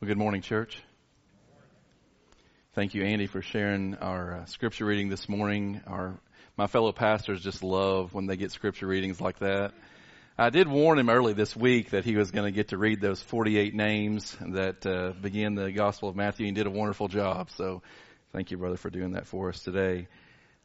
Well, good morning, church. Thank you, Andy, for sharing our uh, scripture reading this morning. Our my fellow pastors just love when they get scripture readings like that. I did warn him early this week that he was going to get to read those 48 names that uh, begin the Gospel of Matthew, and did a wonderful job. So, thank you, brother, for doing that for us today.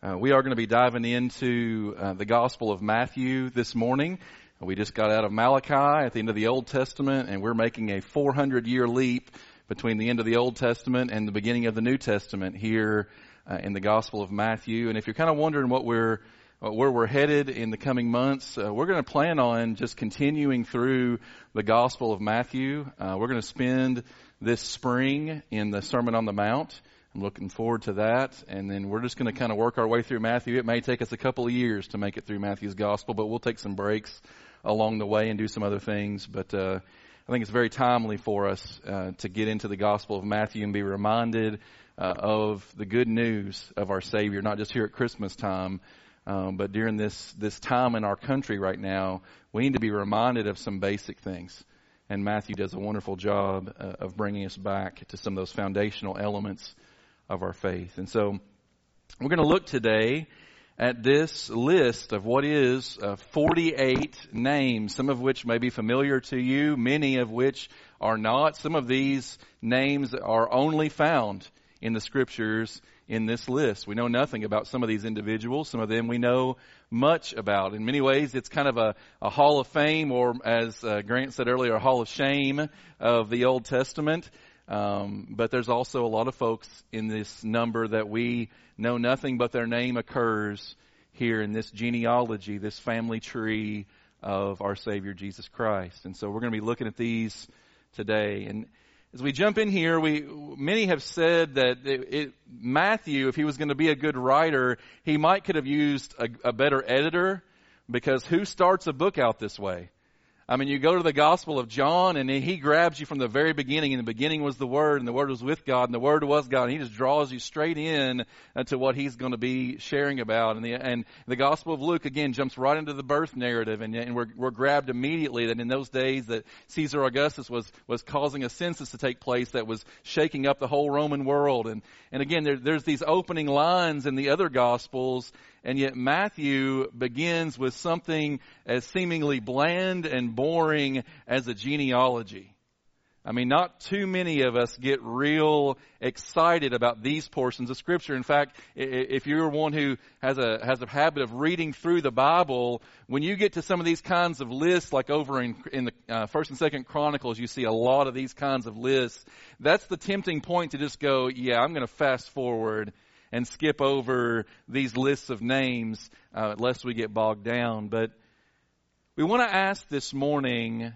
Uh, we are going to be diving into uh, the Gospel of Matthew this morning. We just got out of Malachi at the end of the Old Testament, and we're making a 400 year leap between the end of the Old Testament and the beginning of the New Testament here uh, in the Gospel of Matthew. And if you're kind of wondering what we're uh, where we're headed in the coming months, uh, we're going to plan on just continuing through the Gospel of Matthew. Uh, we're going to spend this spring in the Sermon on the Mount. I'm looking forward to that. And then we're just going to kind of work our way through Matthew. It may take us a couple of years to make it through Matthew's Gospel, but we'll take some breaks along the way and do some other things. But uh, I think it's very timely for us uh, to get into the Gospel of Matthew and be reminded uh, of the good news of our Savior, not just here at Christmas time, um, but during this this time in our country right now. We need to be reminded of some basic things. And Matthew does a wonderful job uh, of bringing us back to some of those foundational elements of our faith. And so we're going to look today at this list of what is uh, 48 names, some of which may be familiar to you, many of which are not. Some of these names are only found in the scriptures in this list. We know nothing about some of these individuals. Some of them we know much about. In many ways, it's kind of a, a hall of fame, or as uh, Grant said earlier, a hall of shame of the Old Testament. Um, but there's also a lot of folks in this number that we know nothing but their name occurs here in this genealogy, this family tree of our Savior Jesus Christ. And so we're going to be looking at these today. And as we jump in here, we many have said that it, it, Matthew, if he was going to be a good writer, he might could have used a, a better editor because who starts a book out this way? I mean, you go to the Gospel of John and he grabs you from the very beginning. In the beginning was the Word and the Word was with God and the Word was God. And he just draws you straight in uh, to what he's going to be sharing about. And the, and the Gospel of Luke again jumps right into the birth narrative and, and we're, we're grabbed immediately that in those days that Caesar Augustus was, was causing a census to take place that was shaking up the whole Roman world. And, and again, there, there's these opening lines in the other Gospels and yet Matthew begins with something as seemingly bland and boring as a genealogy. I mean, not too many of us get real excited about these portions of Scripture. In fact, if you're one who has a has a habit of reading through the Bible, when you get to some of these kinds of lists, like over in, in the uh, First and Second Chronicles, you see a lot of these kinds of lists. That's the tempting point to just go, yeah, I'm going to fast forward and skip over these lists of names uh, lest we get bogged down. But we want to ask this morning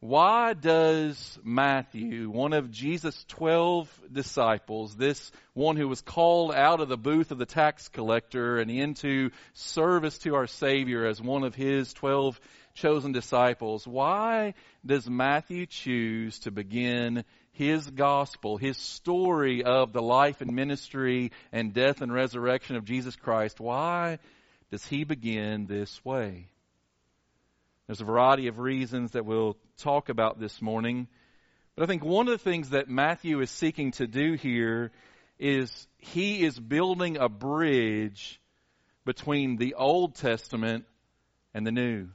why does Matthew, one of Jesus' 12 disciples, this one who was called out of the booth of the tax collector and into service to our Savior as one of his 12 chosen disciples, why does Matthew choose to begin his gospel, his story of the life and ministry and death and resurrection of Jesus Christ, why does he begin this way? There's a variety of reasons that we'll talk about this morning. But I think one of the things that Matthew is seeking to do here is he is building a bridge between the Old Testament and the New.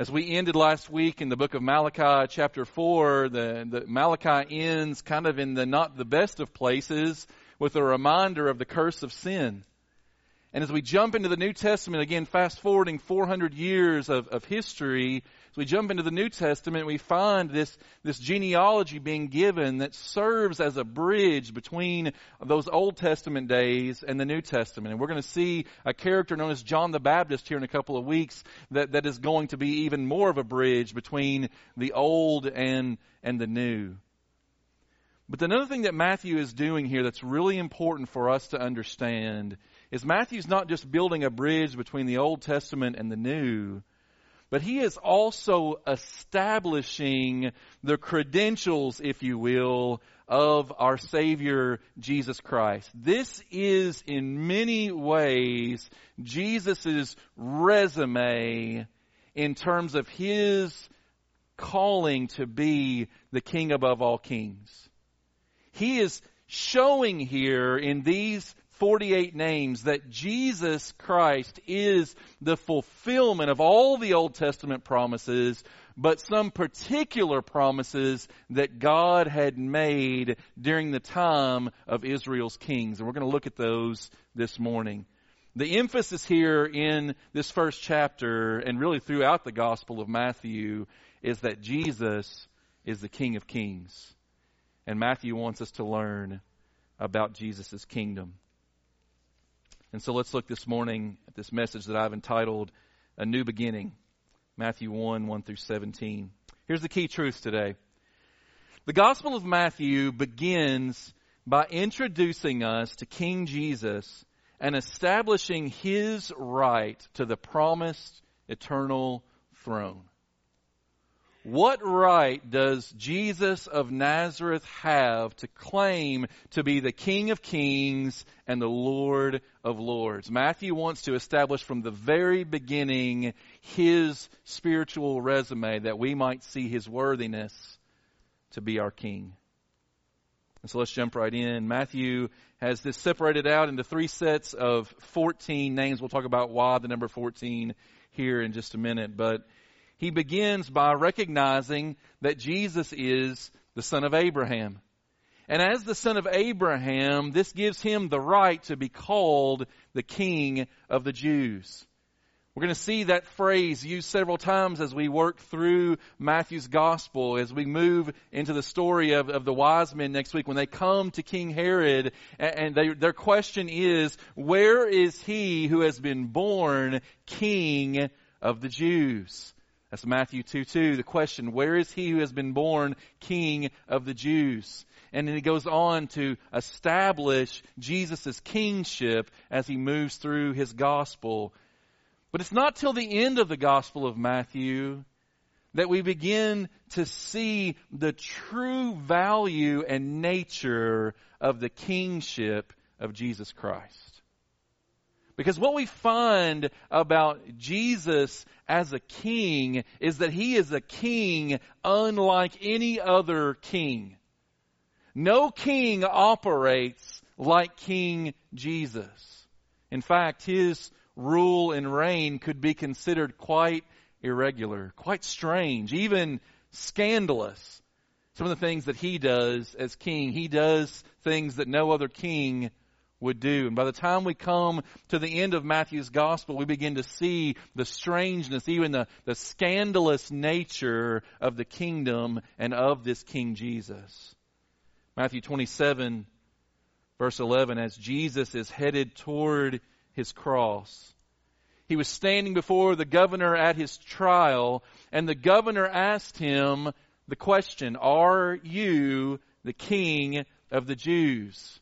As we ended last week in the book of Malachi, chapter 4, the, the Malachi ends kind of in the not the best of places with a reminder of the curse of sin. And as we jump into the New Testament, again, fast forwarding 400 years of, of history, we jump into the New Testament, we find this, this genealogy being given that serves as a bridge between those Old Testament days and the New Testament. And we're going to see a character known as John the Baptist here in a couple of weeks that, that is going to be even more of a bridge between the Old and, and the New. But another thing that Matthew is doing here that's really important for us to understand is Matthew's not just building a bridge between the Old Testament and the New, but he is also establishing the credentials, if you will, of our Savior Jesus Christ. This is in many ways Jesus' resume in terms of his calling to be the king above all kings. He is showing here in these 48 names that Jesus Christ is the fulfillment of all the Old Testament promises, but some particular promises that God had made during the time of Israel's kings. And we're going to look at those this morning. The emphasis here in this first chapter and really throughout the Gospel of Matthew is that Jesus is the King of Kings. And Matthew wants us to learn about Jesus' kingdom. And so let's look this morning at this message that I've entitled A New Beginning. Matthew 1, 1 through 17. Here's the key truth today. The Gospel of Matthew begins by introducing us to King Jesus and establishing his right to the promised eternal throne. What right does Jesus of Nazareth have to claim to be the King of Kings and the Lord of Lords? Matthew wants to establish from the very beginning his spiritual resume that we might see his worthiness to be our King. And so let's jump right in. Matthew has this separated out into three sets of 14 names. We'll talk about why the number 14 here in just a minute. But he begins by recognizing that Jesus is the son of Abraham. And as the son of Abraham, this gives him the right to be called the king of the Jews. We're going to see that phrase used several times as we work through Matthew's gospel, as we move into the story of, of the wise men next week when they come to King Herod and they, their question is, where is he who has been born king of the Jews? That's Matthew 2 2. The question, where is he who has been born king of the Jews? And then he goes on to establish Jesus' kingship as he moves through his gospel. But it's not till the end of the gospel of Matthew that we begin to see the true value and nature of the kingship of Jesus Christ. Because what we find about Jesus as a king is that he is a king unlike any other king. No king operates like King Jesus. In fact, his rule and reign could be considered quite irregular, quite strange, even scandalous. Some of the things that he does as king, he does things that no other king would do. And by the time we come to the end of Matthew's gospel, we begin to see the strangeness, even the, the scandalous nature of the kingdom and of this King Jesus. Matthew 27, verse 11, as Jesus is headed toward his cross, he was standing before the governor at his trial, and the governor asked him the question, Are you the king of the Jews?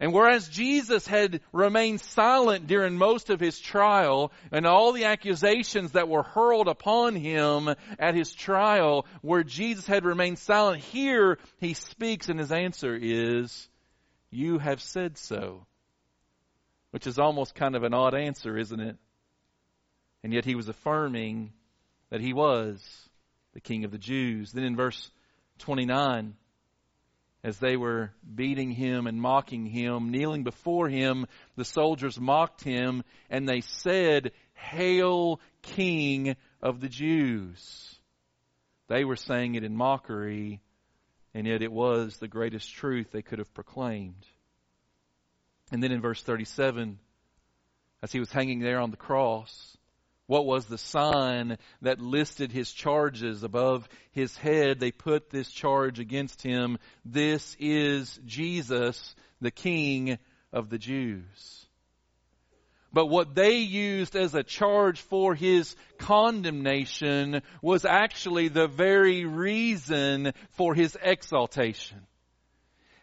And whereas Jesus had remained silent during most of his trial and all the accusations that were hurled upon him at his trial, where Jesus had remained silent, here he speaks and his answer is, You have said so. Which is almost kind of an odd answer, isn't it? And yet he was affirming that he was the King of the Jews. Then in verse 29, as they were beating him and mocking him, kneeling before him, the soldiers mocked him, and they said, Hail, King of the Jews. They were saying it in mockery, and yet it was the greatest truth they could have proclaimed. And then in verse 37, as he was hanging there on the cross, what was the sign that listed his charges above his head? They put this charge against him. This is Jesus, the King of the Jews. But what they used as a charge for his condemnation was actually the very reason for his exaltation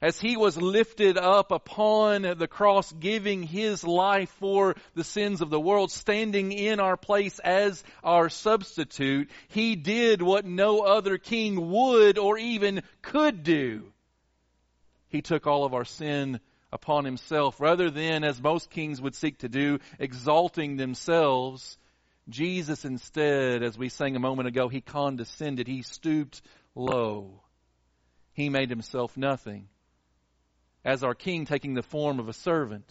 as he was lifted up upon the cross, giving his life for the sins of the world, standing in our place as our substitute, he did what no other king would or even could do. He took all of our sin upon himself rather than, as most kings would seek to do, exalting themselves. Jesus instead, as we sang a moment ago, he condescended. He stooped low. He made himself nothing. As our king taking the form of a servant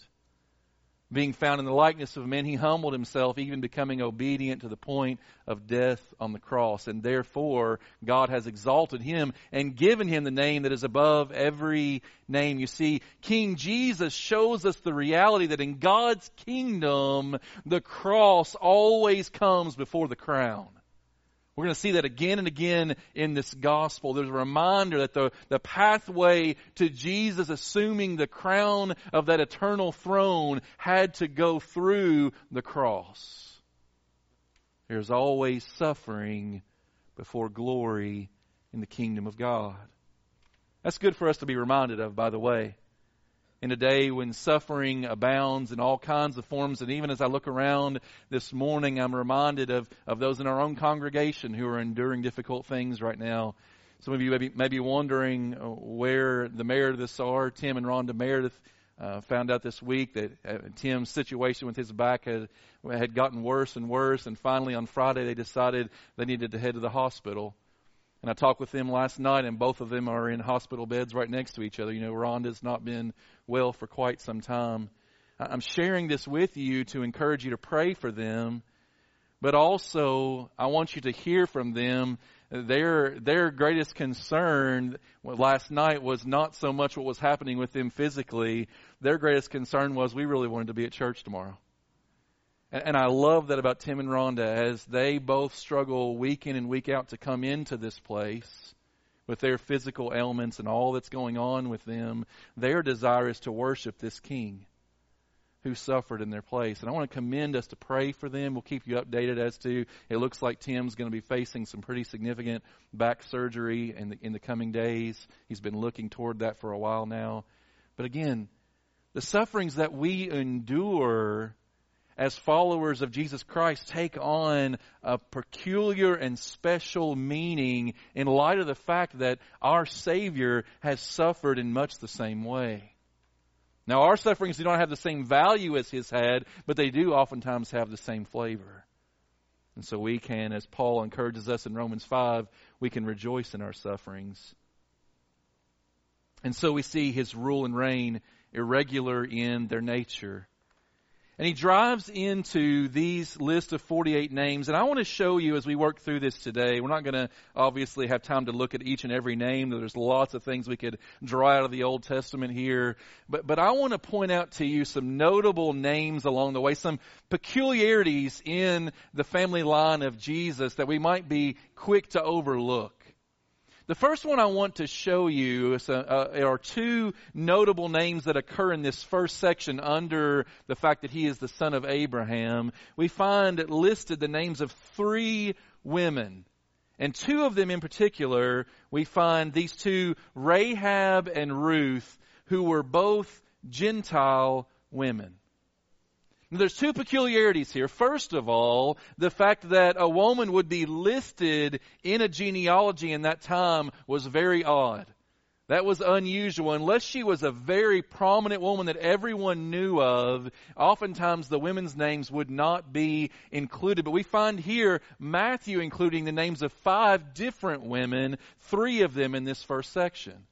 being found in the likeness of men, he humbled himself, even becoming obedient to the point of death on the cross. And therefore, God has exalted him and given him the name that is above every name. You see, King Jesus shows us the reality that in God's kingdom, the cross always comes before the crown. We're going to see that again and again in this gospel. There's a reminder that the, the pathway to Jesus assuming the crown of that eternal throne had to go through the cross. There's always suffering before glory in the kingdom of God. That's good for us to be reminded of, by the way in a day when suffering abounds in all kinds of forms. And even as I look around this morning, I'm reminded of, of those in our own congregation who are enduring difficult things right now. Some of you may be, may be wondering uh, where the Merediths are. Tim and Rhonda Meredith uh, found out this week that uh, Tim's situation with his back had, had gotten worse and worse. And finally, on Friday, they decided they needed to head to the hospital. And I talked with them last night, and both of them are in hospital beds right next to each other. You know, Rhonda's not been well for quite some time. I'm sharing this with you to encourage you to pray for them, but also I want you to hear from them. Their their greatest concern last night was not so much what was happening with them physically. Their greatest concern was we really wanted to be at church tomorrow. And I love that about Tim and Rhonda as they both struggle week in and week out to come into this place with their physical ailments and all that's going on with them. Their desire is to worship this King who suffered in their place. And I want to commend us to pray for them. We'll keep you updated as to it looks like Tim's going to be facing some pretty significant back surgery in the, in the coming days. He's been looking toward that for a while now. But again, the sufferings that we endure as followers of Jesus Christ take on a peculiar and special meaning in light of the fact that our Savior has suffered in much the same way. Now, our sufferings do not have the same value as His had, but they do oftentimes have the same flavor. And so we can, as Paul encourages us in Romans 5, we can rejoice in our sufferings. And so we see His rule and reign irregular in their nature. And he drives into these list of 48 names. And I want to show you as we work through this today, we're not going to obviously have time to look at each and every name. There's lots of things we could draw out of the Old Testament here. But, but I want to point out to you some notable names along the way, some peculiarities in the family line of Jesus that we might be quick to overlook. The first one I want to show you is, uh, uh, are two notable names that occur in this first section under the fact that he is the son of Abraham. We find listed the names of three women. And two of them in particular, we find these two, Rahab and Ruth, who were both Gentile women. There's two peculiarities here. First of all, the fact that a woman would be listed in a genealogy in that time was very odd. That was unusual. Unless she was a very prominent woman that everyone knew of, oftentimes the women's names would not be included. But we find here Matthew including the names of five different women, three of them in this first section.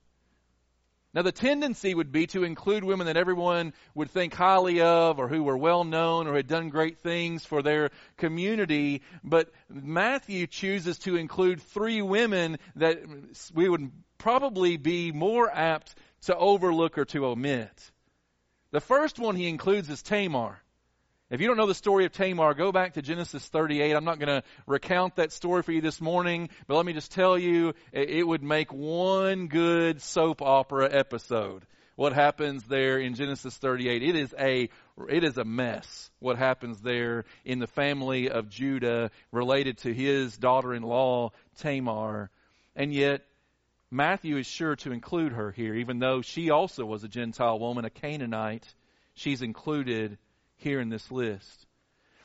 Now, the tendency would be to include women that everyone would think highly of or who were well known or had done great things for their community, but Matthew chooses to include three women that we would probably be more apt to overlook or to omit. The first one he includes is Tamar. If you don't know the story of Tamar, go back to Genesis 38. I'm not going to recount that story for you this morning, but let me just tell you, it would make one good soap opera episode. What happens there in Genesis 38? It is a it is a mess. What happens there in the family of Judah related to his daughter-in-law Tamar, and yet Matthew is sure to include her here, even though she also was a Gentile woman, a Canaanite. She's included here in this list.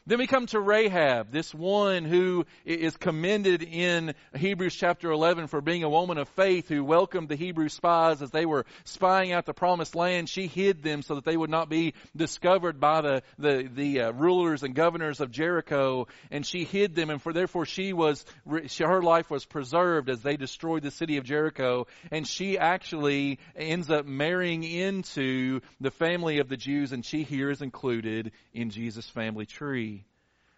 Then we come to Rahab, this one who is commended in Hebrews chapter 11 for being a woman of faith who welcomed the Hebrew spies as they were spying out the promised land. She hid them so that they would not be discovered by the, the, the uh, rulers and governors of Jericho. And she hid them and for therefore she was, her life was preserved as they destroyed the city of Jericho. And she actually ends up marrying into the family of the Jews and she here is included in Jesus' family tree.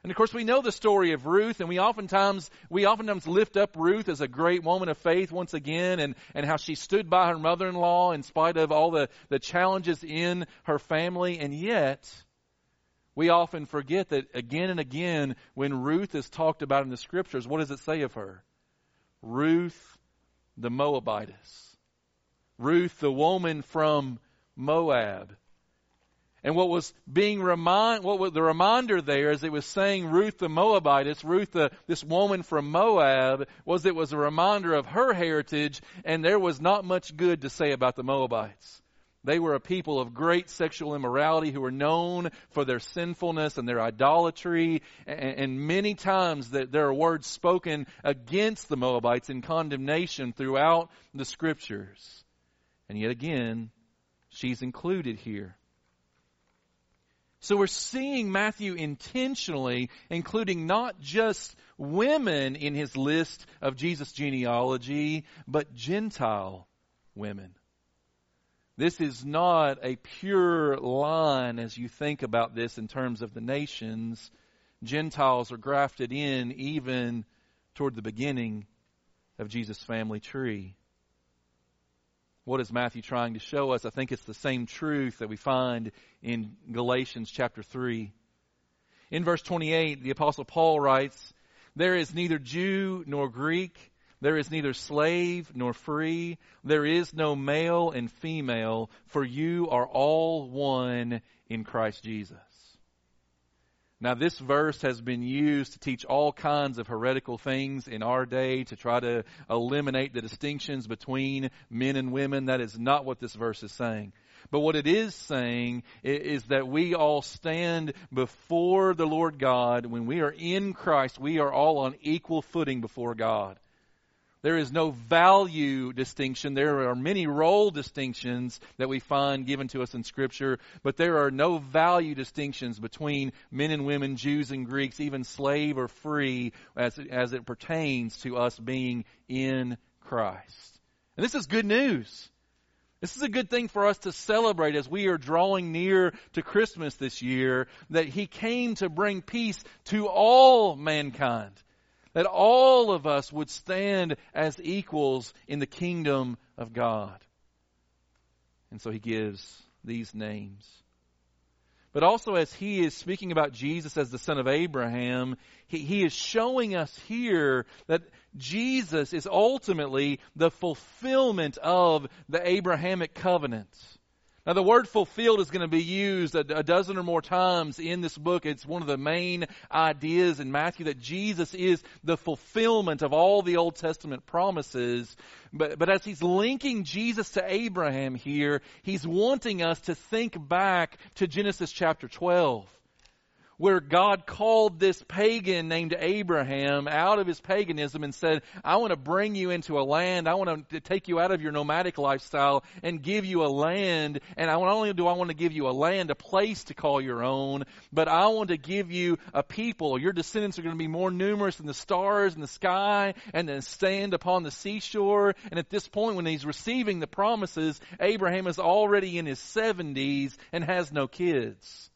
And of course, we know the story of Ruth, and we oftentimes we oftentimes lift up Ruth as a great woman of faith once again, and and how she stood by her mother-in-law in spite of all the the challenges in her family, and yet we often forget that again and again when Ruth is talked about in the scriptures, what does it say of her? Ruth, the Moabitess, Ruth, the woman from Moab. And what was being remind, what was the reminder there as it was saying Ruth the Moabitess, Ruth the, this woman from Moab, was it was a reminder of her heritage and there was not much good to say about the Moabites. They were a people of great sexual immorality who were known for their sinfulness and their idolatry. And, and many times that there are words spoken against the Moabites in condemnation throughout the scriptures. And yet again, she's included here. So we're seeing Matthew intentionally including not just women in his list of Jesus' genealogy, but Gentile women. This is not a pure line as you think about this in terms of the nations. Gentiles are grafted in even toward the beginning of Jesus' family tree. What is Matthew trying to show us? I think it's the same truth that we find in Galatians chapter 3. In verse 28, the apostle Paul writes, There is neither Jew nor Greek, there is neither slave nor free, there is no male and female, for you are all one in Christ Jesus. Now, this verse has been used to teach all kinds of heretical things in our day to try to eliminate the distinctions between men and women. That is not what this verse is saying. But what it is saying is that we all stand before the Lord God. When we are in Christ, we are all on equal footing before God. There is no value distinction. There are many role distinctions that we find given to us in Scripture, but there are no value distinctions between men and women, Jews and Greeks, even slave or free, as, as it pertains to us being in Christ. And this is good news. This is a good thing for us to celebrate as we are drawing near to Christmas this year, that He came to bring peace to all mankind that all of us would stand as equals in the kingdom of God. And so he gives these names. But also, as he is speaking about Jesus as the son of Abraham, he, he is showing us here that Jesus is ultimately the fulfillment of the Abrahamic covenant. Now, the word fulfilled is going to be used a, a, dozen or more times in this book. It's one of the main ideas in Matthew that Jesus is the fulfillment of all the Old Testament promises. But, but as he's linking Jesus to Abraham here, he's wanting us to think back to Genesis chapter 12 where God called this pagan named Abraham out of his paganism and said, I want to bring you into a land. I want to take you out of your nomadic lifestyle and give you a land. And not only do I want to give you a land, a place to call your own, but I want to give you a people. Your descendants are going to be more numerous than the stars in the sky and then stand upon the seashore. And at this point, when he's receiving the promises, Abraham is already in his 70s and has no kids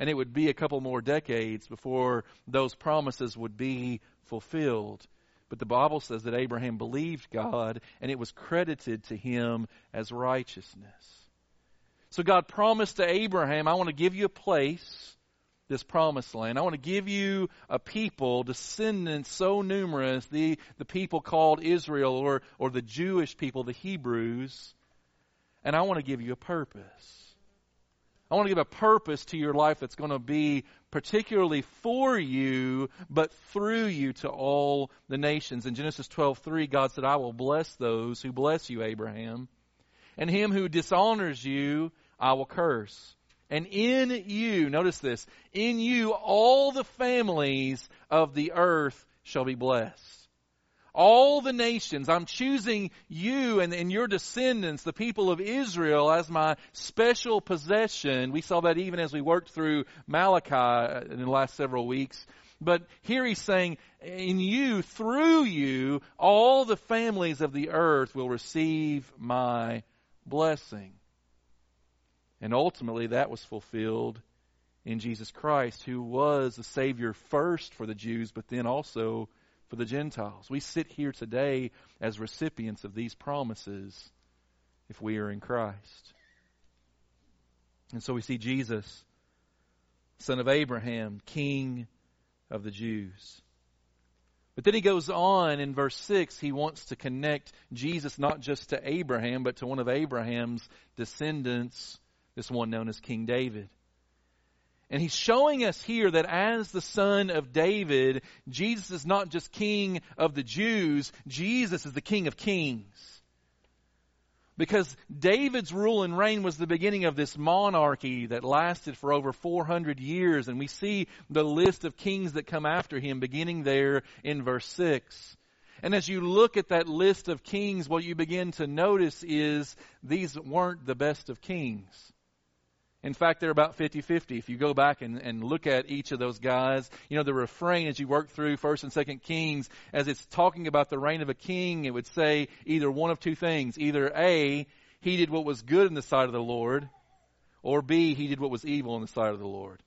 and it would be a couple more decades before those promises would be fulfilled. But the Bible says that Abraham believed God and it was credited to him as righteousness. So God promised to Abraham, I want to give you a place, this promised land. I want to give you a people, descendants so numerous, the, the people called Israel or, or the Jewish people, the Hebrews. And I want to give you a purpose. I want to give a purpose to your life that's going to be particularly for you, but through you to all the nations. In Genesis 12:3, God said, "I will bless those who bless you, Abraham, and him who dishonors you, I will curse. And in you, notice this, in you all the families of the earth shall be blessed. All the nations, I'm choosing you and, and your descendants, the people of Israel, as my special possession. We saw that even as we worked through Malachi in the last several weeks. But here he's saying, in you, through you, all the families of the earth will receive my blessing. And ultimately, that was fulfilled in Jesus Christ, who was the Savior first for the Jews, but then also for the Gentiles. We sit here today as recipients of these promises if we are in Christ. And so we see Jesus, son of Abraham, king of the Jews. But then he goes on in verse 6, he wants to connect Jesus not just to Abraham, but to one of Abraham's descendants, this one known as King David. And he's showing us here that as the son of David, Jesus is not just king of the Jews, Jesus is the king of kings. Because David's rule and reign was the beginning of this monarchy that lasted for over 400 years. And we see the list of kings that come after him beginning there in verse 6. And as you look at that list of kings, what you begin to notice is these weren't the best of kings. In fact, they're about 50-50. If you go back and, and look at each of those guys, you know, the refrain as you work through 1st and 2nd Kings, as it's talking about the reign of a king, it would say either one of two things. Either A, he did what was good in the sight of the Lord, or B, he did what was evil in the sight of the Lord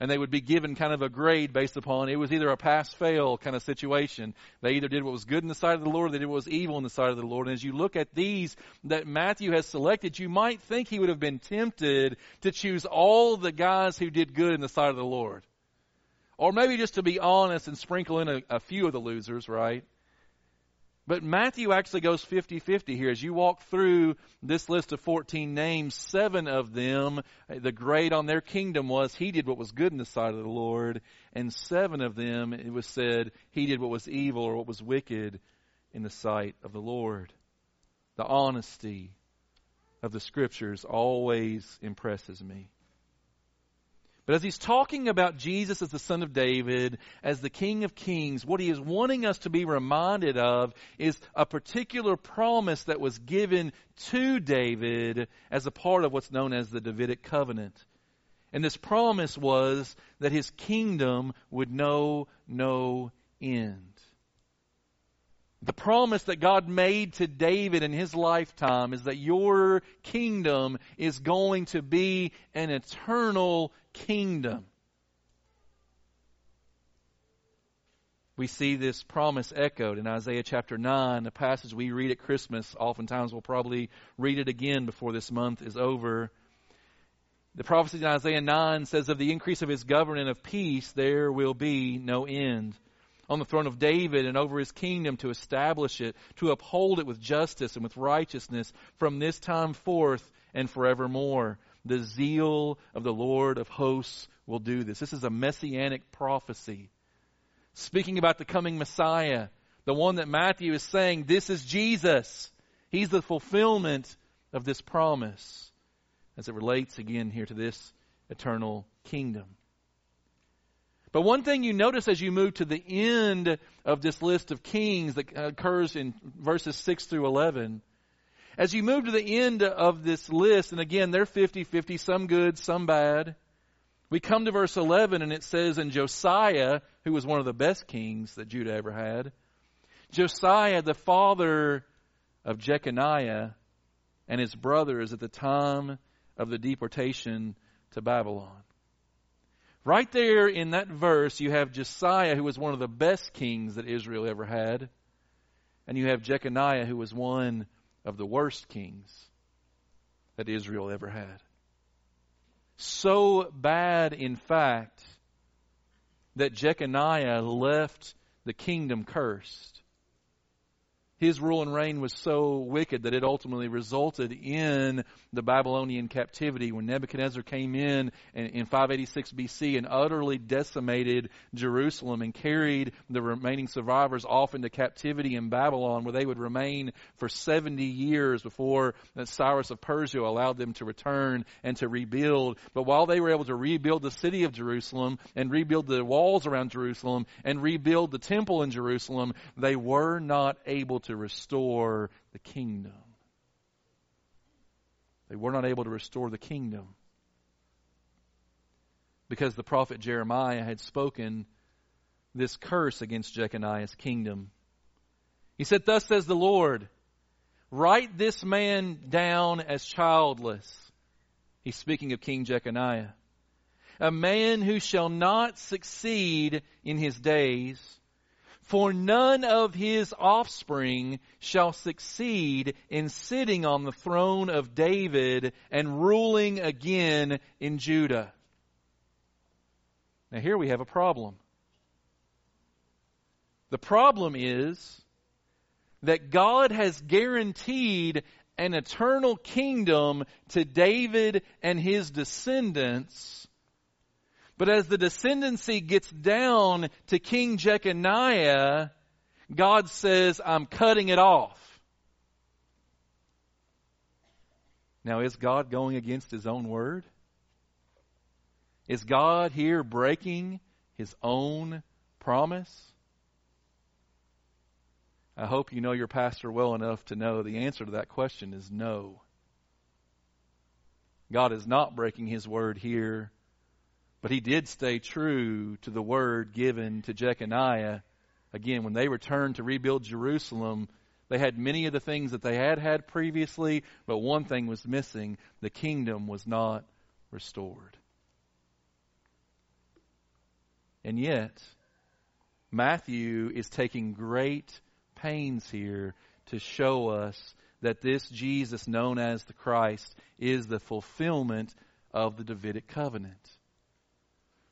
and they would be given kind of a grade based upon it was either a pass fail kind of situation. They either did what was good in the sight of the Lord, or they did what was evil in the sight of the Lord. And as you look at these that Matthew has selected, you might think he would have been tempted to choose all the guys who did good in the sight of the Lord. Or maybe just to be honest and sprinkle in a, a few of the losers, right? But Matthew actually goes 50 50 here. As you walk through this list of 14 names, seven of them, the grade on their kingdom was he did what was good in the sight of the Lord, and seven of them, it was said, he did what was evil or what was wicked in the sight of the Lord. The honesty of the scriptures always impresses me. But as he's talking about Jesus as the son of David, as the king of kings, what he is wanting us to be reminded of is a particular promise that was given to David as a part of what's known as the Davidic covenant. And this promise was that his kingdom would know no end. The promise that God made to David in his lifetime is that your kingdom is going to be an eternal kingdom. We see this promise echoed in Isaiah chapter 9, a passage we read at Christmas. Oftentimes we'll probably read it again before this month is over. The prophecy in Isaiah 9 says, Of the increase of his government of peace, there will be no end on the throne of David and over his kingdom to establish it, to uphold it with justice and with righteousness from this time forth and forevermore. The zeal of the Lord of hosts will do this. This is a messianic prophecy. Speaking about the coming Messiah, the one that Matthew is saying, this is Jesus. He's the fulfillment of this promise as it relates again here to this eternal kingdom. But one thing you notice as you move to the end of this list of kings that occurs in verses 6 through 11, as you move to the end of this list, and again, they're 50 50, some good, some bad. We come to verse 11, and it says, And Josiah, who was one of the best kings that Judah ever had, Josiah, the father of Jeconiah, and his brothers at the time of the deportation to Babylon. Right there in that verse, you have Josiah, who was one of the best kings that Israel ever had. And you have Jeconiah, who was one of the worst kings that Israel ever had. So bad, in fact, that Jeconiah left the kingdom cursed. His rule and reign was so wicked that it ultimately resulted in the Babylonian captivity when Nebuchadnezzar came in in 586 BC and utterly decimated Jerusalem and carried the remaining survivors off into captivity in Babylon where they would remain for 70 years before Cyrus of Persia allowed them to return and to rebuild. But while they were able to rebuild the city of Jerusalem and rebuild the walls around Jerusalem and rebuild the temple in Jerusalem, they were not able to to restore the kingdom. They were not able to restore the kingdom because the prophet Jeremiah had spoken this curse against Jeconiah's kingdom. He said, Thus says the Lord, write this man down as childless. He's speaking of King Jeconiah. A man who shall not succeed in his days for none of his offspring shall succeed in sitting on the throne of David and ruling again in Judah. Now, here we have a problem. The problem is that God has guaranteed an eternal kingdom to David and his descendants but as the descendancy gets down to King Jeconiah, God says, I'm cutting it off. Now, is God going against his own word? Is God here breaking his own promise? I hope you know your pastor well enough to know the answer to that question is no. God is not breaking his word here but he did stay true to the word given to Jeconiah. Again, when they returned to rebuild Jerusalem, they had many of the things that they had had previously, but one thing was missing. The kingdom was not restored. And yet, Matthew is taking great pains here to show us that this Jesus, known as the Christ, is the fulfillment of the Davidic covenant.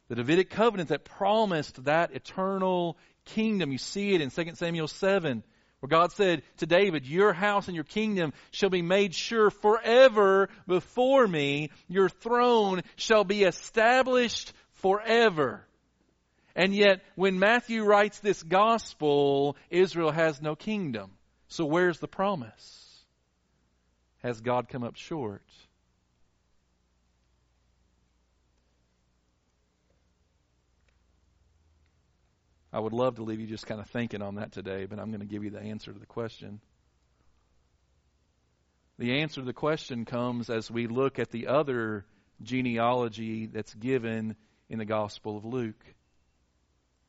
The Davidic covenant that promised that eternal kingdom. You see it in 2 Samuel 7, where God said to David, Your house and your kingdom shall be made sure forever before me. Your throne shall be established forever. And yet, when Matthew writes this gospel, Israel has no kingdom. So where's the promise? Has God come up short? I would love to leave you just kind of thinking on that today, but I'm going to give you the answer to the question. The answer to the question comes as we look at the other genealogy that's given in the Gospel of Luke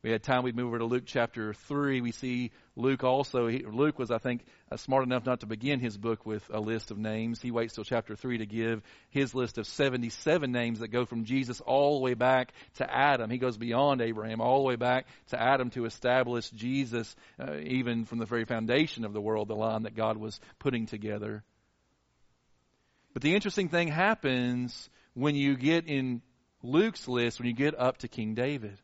we had time, we'd move over to Luke chapter 3. We see Luke also, he, Luke was, I think, uh, smart enough not to begin his book with a list of names. He waits till chapter 3 to give his list of 77 names that go from Jesus all the way back to Adam. He goes beyond Abraham, all the way back to Adam to establish Jesus, uh, even from the very foundation of the world, the line that God was putting together. But the interesting thing happens when you get in Luke's list, when you get up to King David.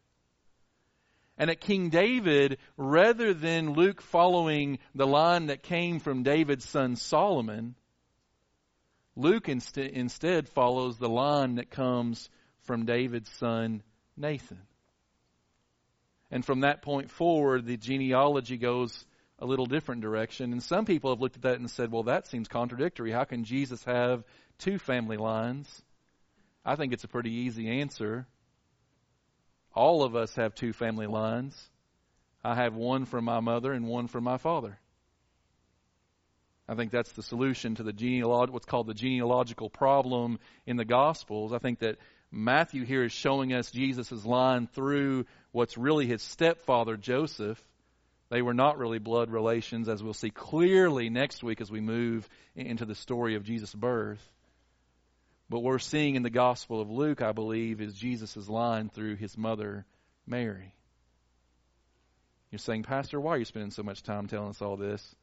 And at King David, rather than Luke following the line that came from David's son Solomon, Luke inst- instead follows the line that comes from David's son Nathan. And from that point forward, the genealogy goes a little different direction. And some people have looked at that and said, well, that seems contradictory. How can Jesus have two family lines? I think it's a pretty easy answer. All of us have two family lines. I have one from my mother and one from my father. I think that's the solution to the genealog- what's called the genealogical problem in the Gospels. I think that Matthew here is showing us Jesus' line through what's really his stepfather, Joseph. They were not really blood relations, as we'll see clearly next week as we move into the story of Jesus' birth. But we're seeing in the Gospel of Luke, I believe, is Jesus' line through his mother, Mary. You're saying, Pastor, why are you spending so much time telling us all this?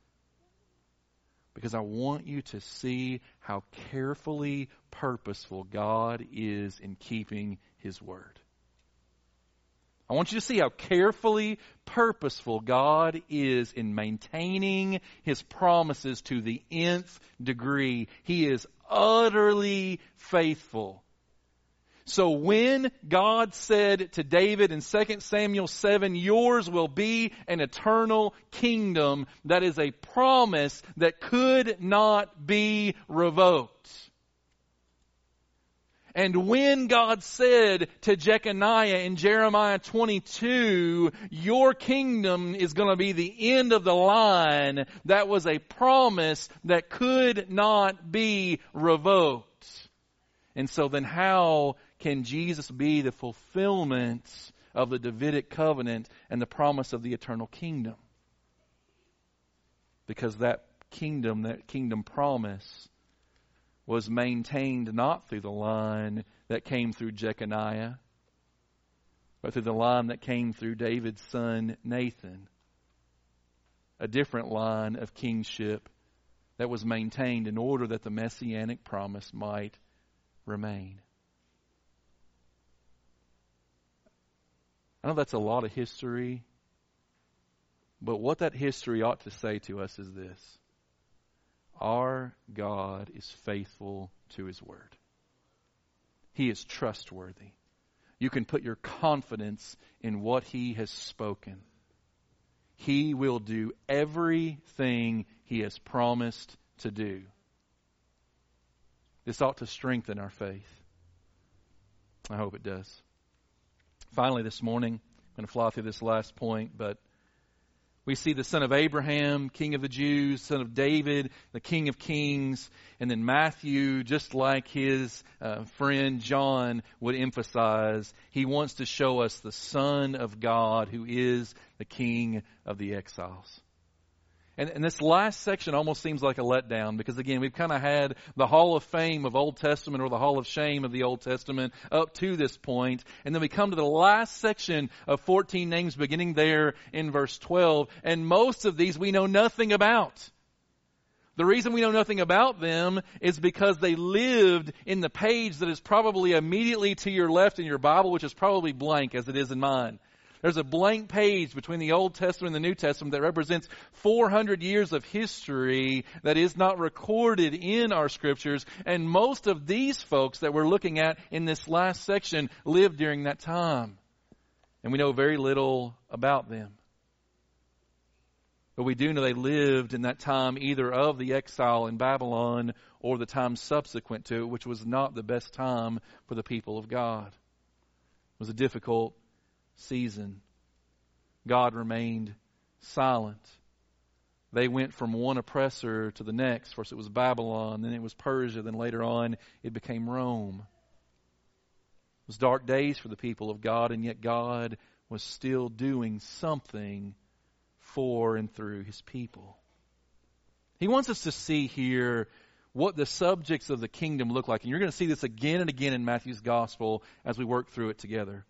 Because I want you to see how carefully purposeful God is in keeping his word. I want you to see how carefully purposeful God is in maintaining His promises to the nth degree. He is utterly faithful. So when God said to David in 2 Samuel 7, yours will be an eternal kingdom, that is a promise that could not be revoked. And when God said to Jeconiah in Jeremiah 22, your kingdom is going to be the end of the line, that was a promise that could not be revoked. And so then how can Jesus be the fulfillment of the Davidic covenant and the promise of the eternal kingdom? Because that kingdom, that kingdom promise, was maintained not through the line that came through Jeconiah, but through the line that came through David's son Nathan. A different line of kingship that was maintained in order that the messianic promise might remain. I know that's a lot of history, but what that history ought to say to us is this our God is faithful to His Word. He is trustworthy. You can put your confidence in what He has spoken. He will do everything He has promised to do. This ought to strengthen our faith. I hope it does. Finally, this morning, I'm going to fly through this last point, but we see the son of Abraham, king of the Jews, son of David, the king of kings. And then Matthew, just like his uh, friend John would emphasize, he wants to show us the son of God who is the king of the exiles. And, and, this last section almost seems like a letdown because again, we've kind of had the Hall of Fame of Old Testament or the Hall of Shame of the Old Testament up to this point, and then we come to the last section of 14 names beginning there in verse 12, and most of these we know nothing about. The reason we know nothing about them is because they lived in the page that is probably immediately to your left in your Bible, which is probably blank as it is in mine. There's a blank page between the Old Testament and the New Testament that represents 400 years of history that is not recorded in our scriptures. And most of these folks that we're looking at in this last section lived during that time. And we know very little about them. But we do know they lived in that time either of the exile in Babylon or the time subsequent to it, which was not the best time for the people of God. It was a difficult season, God remained silent. They went from one oppressor to the next. First it was Babylon, then it was Persia, then later on it became Rome. It was dark days for the people of God, and yet God was still doing something for and through his people. He wants us to see here what the subjects of the kingdom look like. And you're going to see this again and again in Matthew's gospel as we work through it together.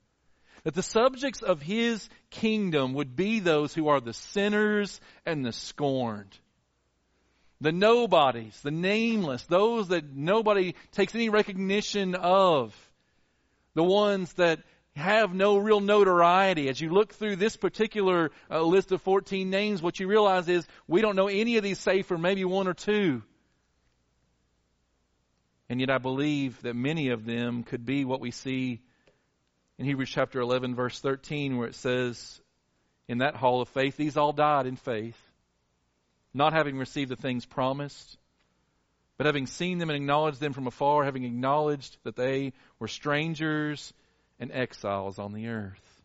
That the subjects of his kingdom would be those who are the sinners and the scorned. The nobodies, the nameless, those that nobody takes any recognition of. The ones that have no real notoriety. As you look through this particular uh, list of 14 names, what you realize is we don't know any of these save for maybe one or two. And yet I believe that many of them could be what we see in Hebrews chapter 11, verse 13, where it says, In that hall of faith, these all died in faith, not having received the things promised, but having seen them and acknowledged them from afar, having acknowledged that they were strangers and exiles on the earth.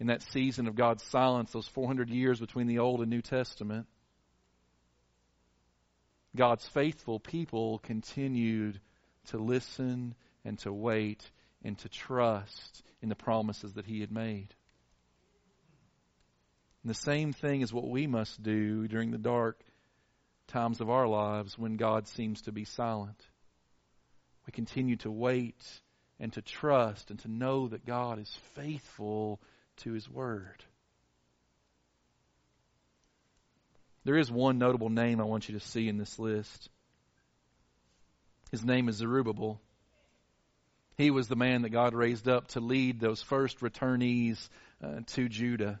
In that season of God's silence, those 400 years between the Old and New Testament, God's faithful people continued to listen and to wait and to trust in the promises that He had made. And the same thing is what we must do during the dark times of our lives when God seems to be silent. We continue to wait and to trust and to know that God is faithful to His Word. There is one notable name I want you to see in this list. His name is Zerubbabel. He was the man that God raised up to lead those first returnees uh, to Judah.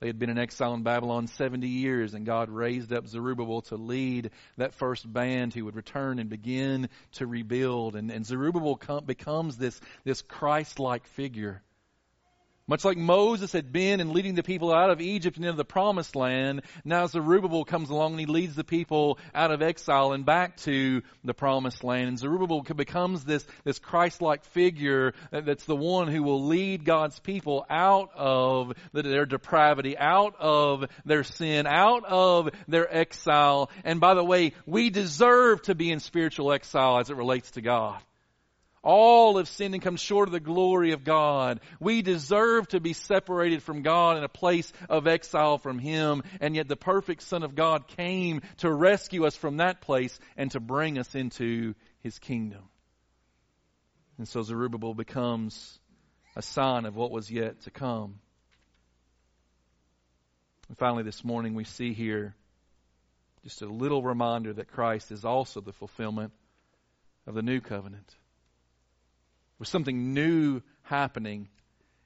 They had been in exile in Babylon 70 years, and God raised up Zerubbabel to lead that first band who would return and begin to rebuild. And, and Zerubbabel com- becomes this, this Christ like figure much like Moses had been in leading the people out of Egypt and into the promised land, now Zerubbabel comes along and he leads the people out of exile and back to the promised land. And Zerubbabel becomes this, this Christ-like figure that's the one who will lead God's people out of their depravity, out of their sin, out of their exile. And by the way, we deserve to be in spiritual exile as it relates to God. All have sinned and come short of the glory of God. We deserve to be separated from God in a place of exile from Him, and yet the perfect Son of God came to rescue us from that place and to bring us into His kingdom. And so Zerubbabel becomes a sign of what was yet to come. And finally, this morning we see here just a little reminder that Christ is also the fulfillment of the new covenant was something new happening.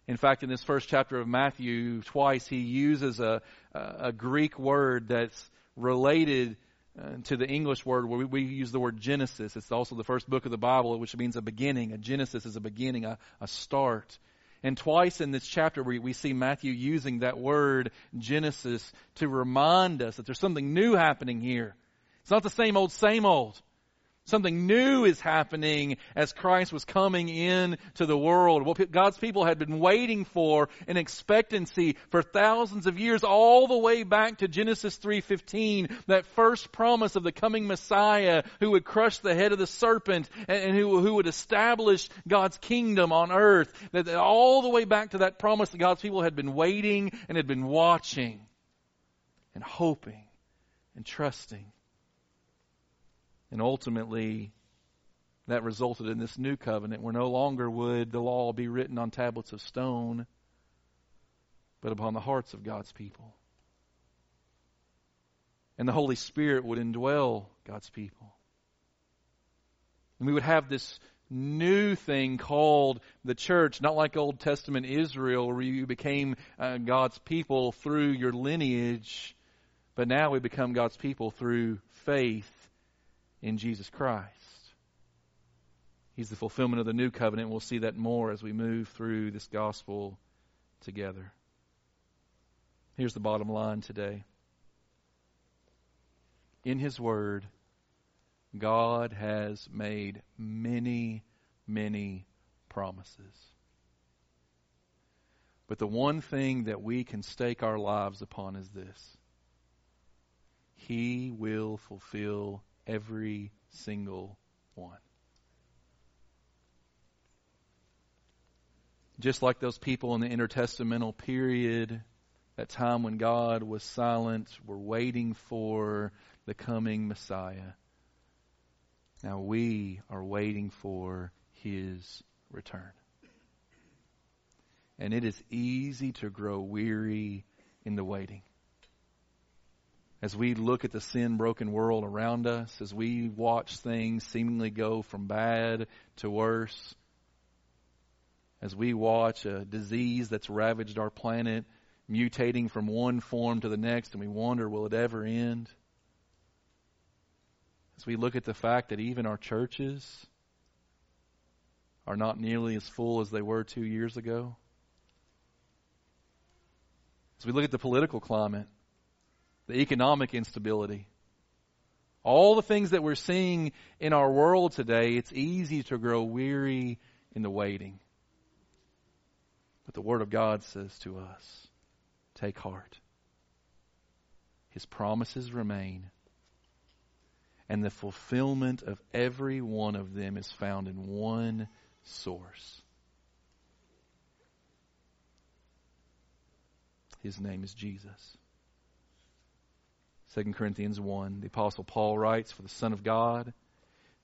In fact, in this first chapter of Matthew, twice he uses a, a Greek word that's related uh, to the English word where we, we, use the word Genesis. It's also the first book of the Bible, which means a beginning. A Genesis is a beginning, a, a start. And twice in this chapter, we, we see Matthew using that word Genesis to remind us that there's something new happening here. It's not the same old, same old. Something new is happening as Christ was coming in to the world. What God's people had been waiting for in expectancy for thousands of years, all the way back to Genesis 3.15, that first promise of the coming Messiah who would crush the head of the serpent and, who, who would establish God's kingdom on earth. That all the way back to that promise that God's people had been waiting and had been watching and hoping and trusting. And ultimately, that resulted in this new covenant where no longer would the law be written on tablets of stone, but upon the hearts of God's people. And the Holy Spirit would indwell God's people. And we would have this new thing called the church, not like Old Testament Israel where you became uh, God's people through your lineage, but now we become God's people through faith in Jesus Christ. He's the fulfillment of the new covenant. We'll see that more as we move through this gospel together. Here's the bottom line today. In His Word, God has made many, many promises. But the one thing that we can stake our lives upon is this He will fulfill every single one. Just like those people in the intertestamental period, that time when God was silent, were waiting for the coming Messiah. Now we are waiting for his return. And it is easy to grow weary in the waiting as we look at the sin broken world around us, as we watch things seemingly go from bad to worse, as we watch a disease that's ravaged our planet mutating from one form to the next, and we wonder, will it ever end? As we look at the fact that even our churches are not nearly as full as they were two years ago, as we look at the political climate, the economic instability, all the things that we're seeing in our world today, it's easy to grow weary in the waiting. But the Word of God says to us, take heart. His promises remain. And the fulfillment of every one of them is found in one source. His name is Jesus. 2 Corinthians 1, the Apostle Paul writes, For the Son of God,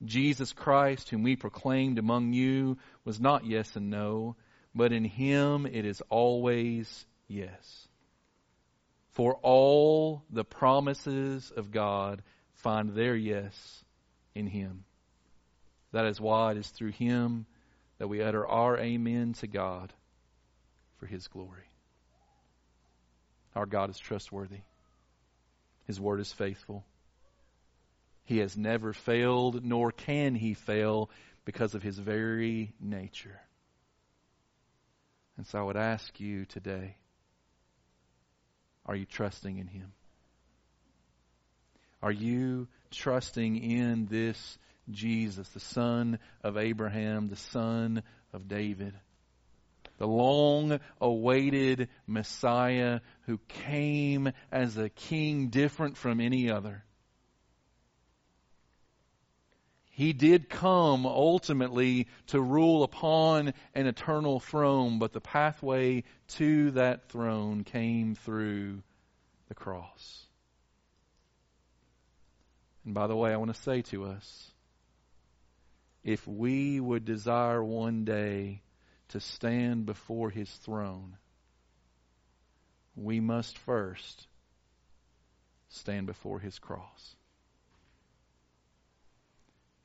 Jesus Christ, whom we proclaimed among you, was not yes and no, but in him it is always yes. For all the promises of God find their yes in him. That is why it is through him that we utter our amen to God for His glory. Our God is trustworthy. His word is faithful. He has never failed, nor can he fail because of his very nature. And so I would ask you today are you trusting in him? Are you trusting in this Jesus, the son of Abraham, the son of David? The long awaited Messiah who came as a king different from any other. He did come ultimately to rule upon an eternal throne, but the pathway to that throne came through the cross. And by the way, I want to say to us, if we would desire one day to stand before his throne, we must first stand before his cross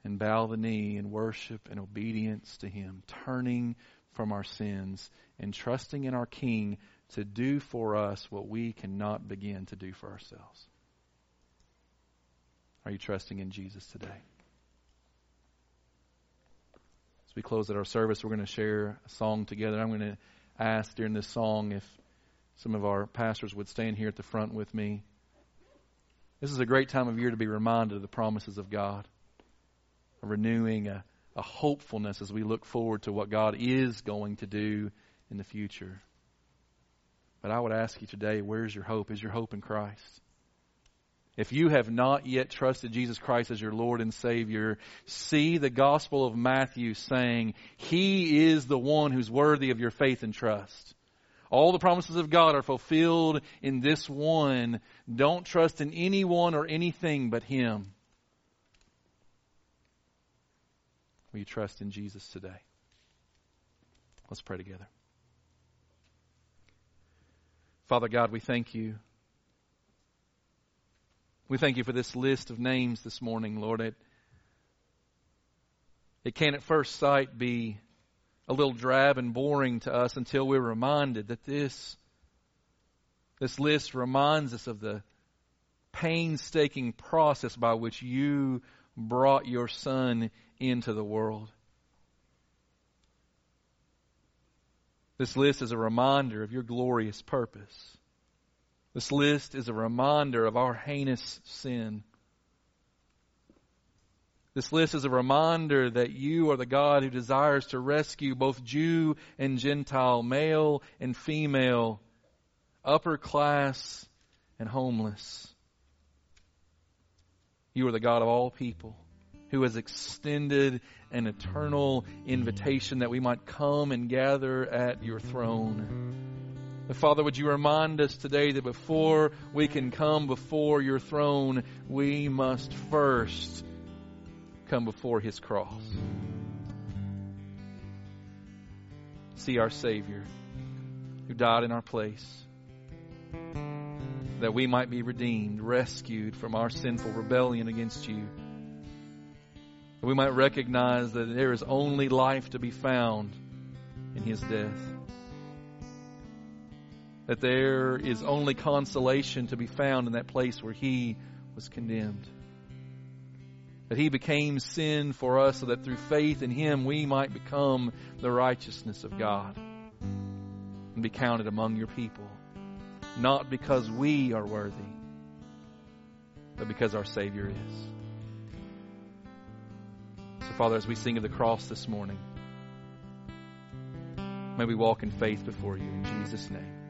and bow the knee in worship and obedience to him, turning from our sins and trusting in our King to do for us what we cannot begin to do for ourselves. Are you trusting in Jesus today? As we close at our service, we're going to share a song together. I'm going to ask during this song if some of our pastors would stand here at the front with me. This is a great time of year to be reminded of the promises of God, a renewing, a, a hopefulness as we look forward to what God is going to do in the future. But I would ask you today, where's your hope? Is your hope in Christ? If you have not yet trusted Jesus Christ as your Lord and Savior, see the Gospel of Matthew saying, He is the one who's worthy of your faith and trust. All the promises of God are fulfilled in this one. Don't trust in anyone or anything but Him. Will you trust in Jesus today? Let's pray together. Father God, we thank you we thank you for this list of names this morning, Lord. It, it can at first sight be a little drab and boring to us until we're reminded that this, this list reminds us of the painstaking process by which you brought your Son into the world. This list is a reminder of your glorious purpose. This list is a reminder of our heinous sin. This list is a reminder that you are the God who desires to rescue both Jew and Gentile, male and female, upper class and homeless. You are the God of all people who has extended an eternal invitation that we might come and gather at your throne. Father, would you remind us today that before we can come before your throne, we must first come before his cross. See our Savior who died in our place, that we might be redeemed, rescued from our sinful rebellion against you. That we might recognize that there is only life to be found in his death that there is only consolation to be found in that place where he was condemned. That he became sin for us so that through faith in him we might become the righteousness of God and be counted among your people. Not because we are worthy, but because our Savior is. So, Father, as we sing of the cross this morning, may we walk in faith before you in Jesus' name.